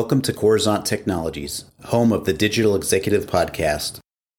Welcome to Coruzant Technologies, home of the Digital Executive Podcast.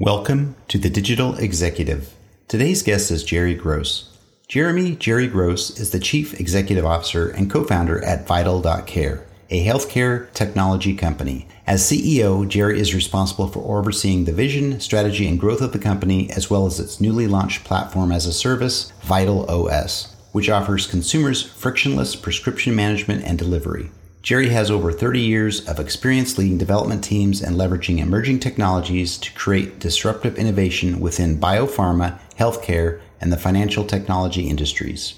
Welcome to the Digital Executive. Today's guest is Jerry Gross. Jeremy Jerry Gross is the Chief Executive Officer and co founder at Vytal.care, a healthcare technology company. As CEO, Jerry is responsible for overseeing the vision, strategy, and growth of the company, as well as its newly launched platform as a service, Vytal OS, which offers consumers frictionless prescription management and delivery. Jerry has over 30 years of experience leading development teams and leveraging emerging technologies to create disruptive innovation within biopharma, healthcare, and the financial technology industries.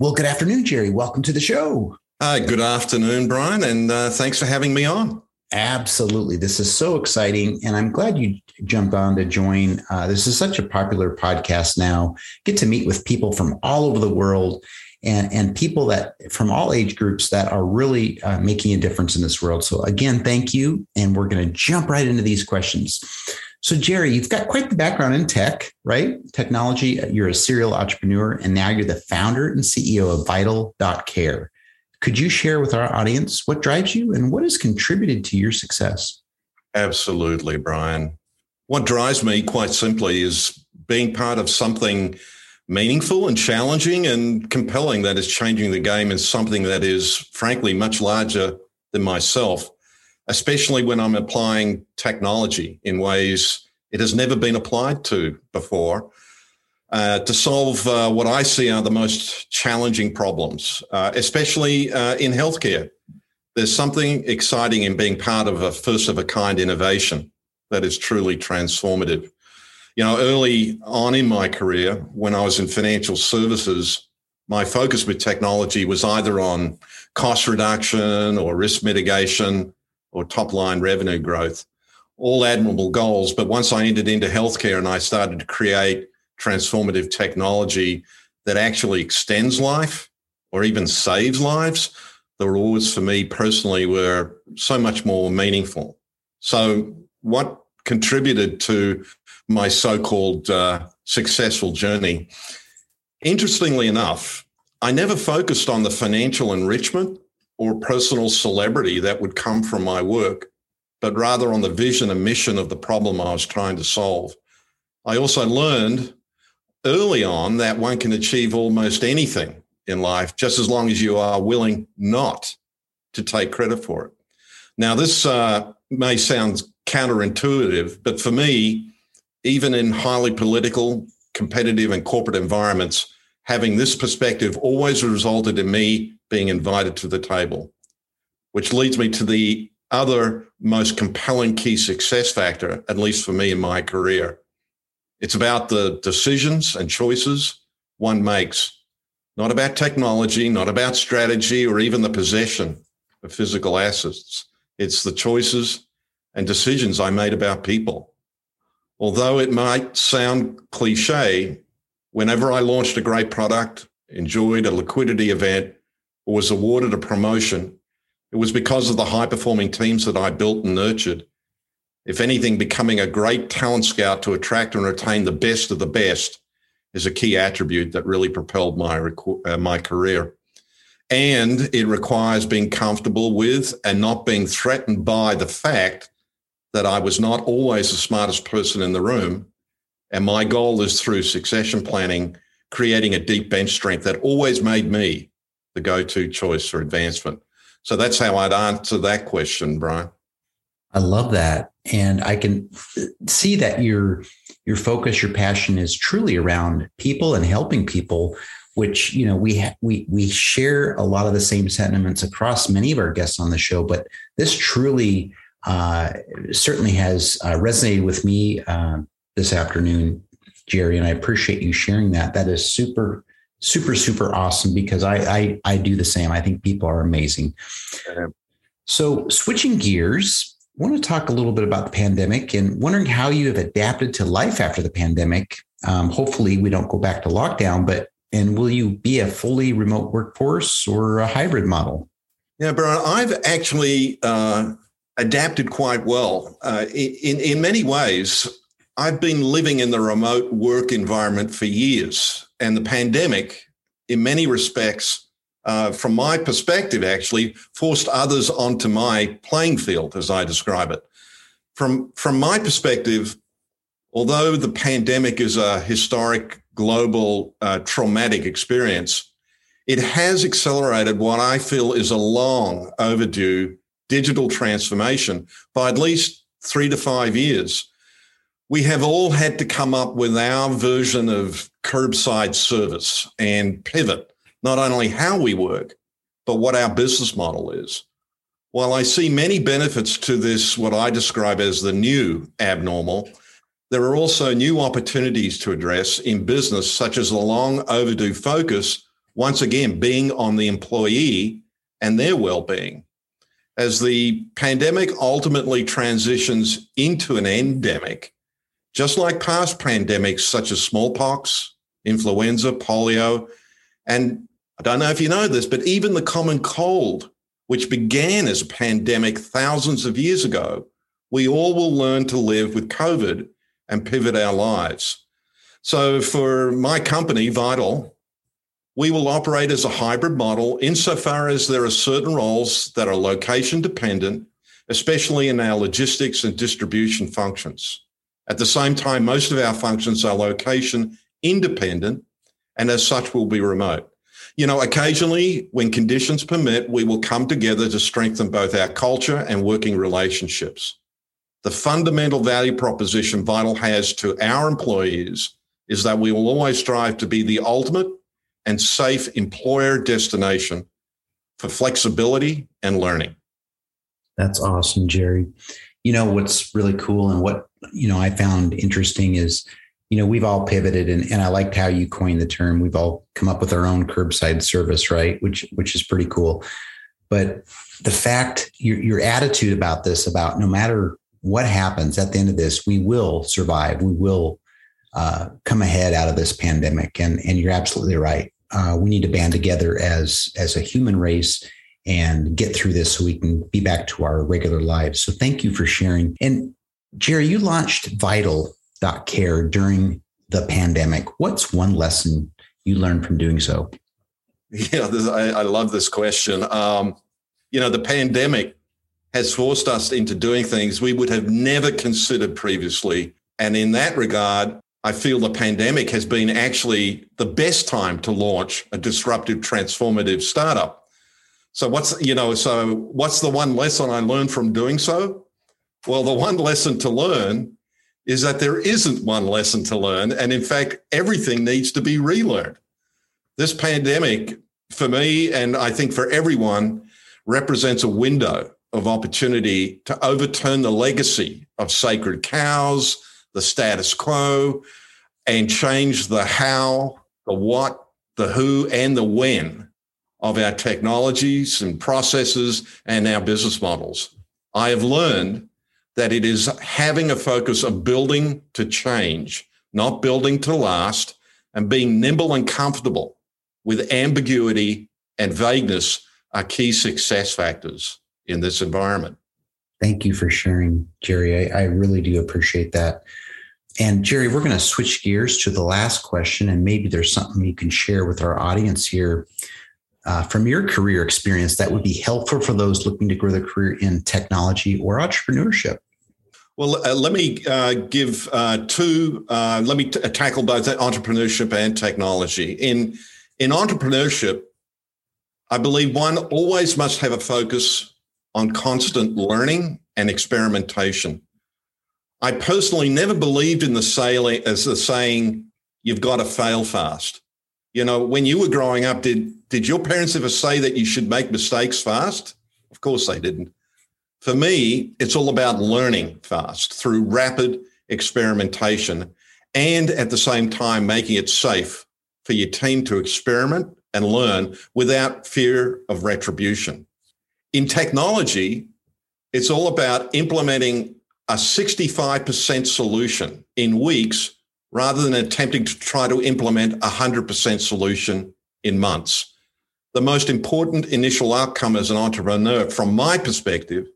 Well, good afternoon, Jerry. Welcome to the show. Uh, good afternoon, Brian, and uh, thanks for having me on. Absolutely. This is so exciting. And I'm glad you jumped on to join. Uh, this is such a popular podcast now. Get to meet with people from all over the world and, and people that from all age groups that are really uh, making a difference in this world. So, again, thank you. And we're going to jump right into these questions. So, Jerry, you've got quite the background in tech, right? Technology. You're a serial entrepreneur, and now you're the founder and CEO of Vytal.care. Could you share with our audience what drives you and what has contributed to your success? Absolutely, Brian. What drives me, quite simply, is being part of something meaningful and challenging and compelling that is changing the game and something that is frankly much larger than myself, especially when I'm applying technology in ways it has never been applied to before. Uh, to solve uh, what I see are the most challenging problems, uh, especially uh, in healthcare. There's something exciting in being part of a first of a kind innovation that is truly transformative you know, early on in my career, when I was in financial services, my focus with technology was either on cost reduction or risk mitigation or top line revenue growth. All admirable goals. But once I entered into healthcare and I started to create transformative technology that actually extends life or even saves lives, the rewards for me personally were so much more meaningful. So, what contributed to my so-called uh, successful journey. Interestingly enough, I never focused on the financial enrichment or personal celebrity that would come from my work, but rather on the vision and mission of the problem I was trying to solve. I also learned early on that one can achieve almost anything in life just as long as you are willing not to take credit for it. Now, this uh, may sound counterintuitive, but for me, even in highly political, competitive, and corporate environments, having this perspective always resulted in me being invited to the table, which leads me to the other most compelling key success factor, at least for me in my career. It's about the decisions and choices one makes, not about technology, not about strategy, or even the possession of physical assets. It's the choices and decisions I made about people. Although it might sound cliche, whenever I launched a great product, enjoyed a liquidity event, or was awarded a promotion, it was because of the high performing teams that I built and nurtured. If anything, becoming a great talent scout to attract and retain the best of the best is a key attribute that really propelled my, uh, my career. And it requires being comfortable with and not being threatened by the fact that I was not always the smartest person in the room. And my goal is through succession planning, creating a deep bench strength that always made me the go to choice for advancement. So that's how I'd answer that question, Brian. I love that. And I can see that your your focus, your passion is truly around people and helping people, which you know we ha- we we share a lot of the same sentiments across many of our guests on the show. But this truly uh, certainly has uh, resonated with me uh, this afternoon, Jerry, and I appreciate you sharing that. That is super, super, super awesome because I I, I do the same. I think people are amazing. So switching gears, I want to talk a little bit about the pandemic and wondering how you have adapted to life after the pandemic. Um, hopefully, we don't go back to lockdown, but and will you be a fully remote workforce or a hybrid model? Yeah, Brian, I've actually uh, adapted quite well. Uh, in, in many ways, I've been living in the remote work environment for years, and the pandemic, in many respects, uh, from my perspective, actually forced others onto my playing field, as I describe it. From, from my perspective, although the pandemic is a historic global uh, traumatic experience, it has accelerated what I feel is a long overdue digital transformation by at least three to five years. We have all had to come up with our version of curbside service and pivot not only how we work, but what our business model is. While I see many benefits to this, what I describe as the new abnormal, there are also new opportunities to address in business, such as the long overdue focus, once again, being on the employee and their well being. As the pandemic ultimately transitions into an endemic, just like past pandemics such as smallpox, influenza, polio, and I don't know if you know this, but even the common cold, which began as a pandemic thousands of years ago, we all will learn to live with COVID and pivot our lives. So for my company, Vytal, we will operate as a hybrid model insofar as there are certain roles that are location dependent, especially in our logistics and distribution functions. At the same time, most of our functions are location independent and as such will be remote. You know, occasionally, when conditions permit, we will come together to strengthen both our culture and working relationships. The fundamental value proposition Vytal has to our employees is that we will always strive to be the ultimate and safe employer destination for flexibility and learning. That's awesome, Jerry. You know, what's really cool and what, you know, I found interesting is you know, we've all pivoted and, and I liked how you coined the term. We've all come up with our own curbside service, right? Which which is pretty cool. But the fact your your attitude about this, about no matter what happens at the end of this, we will survive. We will uh, come ahead out of this pandemic. And and you're absolutely right. Uh, we need to band together as as a human race and get through this so we can be back to our regular lives. So thank you for sharing. And Jerry, you launched Vytal care during the pandemic. What's one lesson you learned from doing so? Yeah, this, I, I, love this question. Um, you know, the pandemic has forced us into doing things we would have never considered previously. And in that regard, I feel the pandemic has been actually the best time to launch a disruptive, transformative startup. So what's, you know, so what's the one lesson I learned from doing so? Well, the one lesson to learn is that there isn't one lesson to learn. And in fact, everything needs to be relearned. This pandemic, for me, and I think for everyone, represents a window of opportunity to overturn the legacy of sacred cows, the status quo, and change the how, the what, the who, and the when of our technologies and processes and our business models. I have learned that it is having a focus of building to change, not building to last, and being nimble and comfortable with ambiguity and vagueness are key success factors in this environment. Thank you for sharing, Jerry. I, I really do appreciate that. And Jerry, we're going to switch gears to the last question, and maybe there's something you can share with our audience here uh, from your career experience that would be helpful for those looking to grow their career in technology or entrepreneurship. Well, uh, let me uh, give uh, two. Uh, let me t- tackle both entrepreneurship and technology. In in entrepreneurship, I believe one always must have a focus on constant learning and experimentation. I personally never believed in the sailing as the saying, "You've got to fail fast." You know, when you were growing up, did did your parents ever say that you should make mistakes fast? Of course, they didn't. For me, it's all about learning fast through rapid experimentation and at the same time making it safe for your team to experiment and learn without fear of retribution. In technology, it's all about implementing a 65% solution in weeks rather than attempting to try to implement a 100% solution in months. The most important initial outcome as an entrepreneur, from my perspective,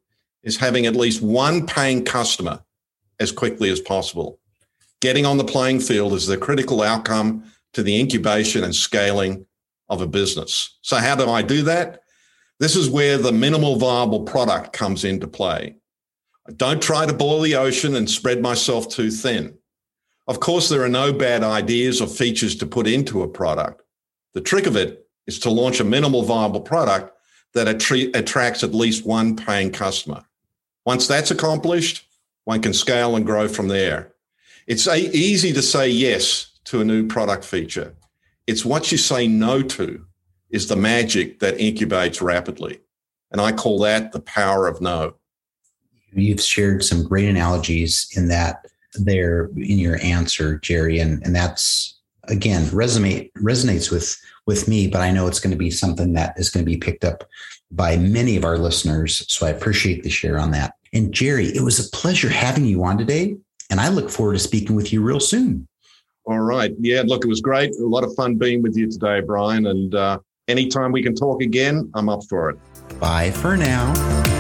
is having at least one paying customer as quickly as possible. Getting on the playing field is the critical outcome to the incubation and scaling of a business. So, how do I do that? This is where the minimal viable product comes into play. I don't try to boil the ocean and spread myself too thin. Of course, there are no bad ideas or features to put into a product. The trick of it is to launch a minimal viable product that attracts at least one paying customer. Once that's accomplished, one can scale and grow from there. It's easy to say yes to a new product feature. It's what you say no to is the magic that incubates rapidly. And I call that the power of no. You've shared some great analogies in that there in your answer, Jerry, and, and that's again resonate resonates with with me, but I know it's going to be something that is going to be picked up by many of our listeners. So I appreciate the share on that. And Jerry, it was a pleasure having you on today. And I look forward to speaking with you real soon. All right. Yeah, look, it was great. A lot of fun being with you today, Brian. And uh, anytime we can talk again, I'm up for it. Bye for now.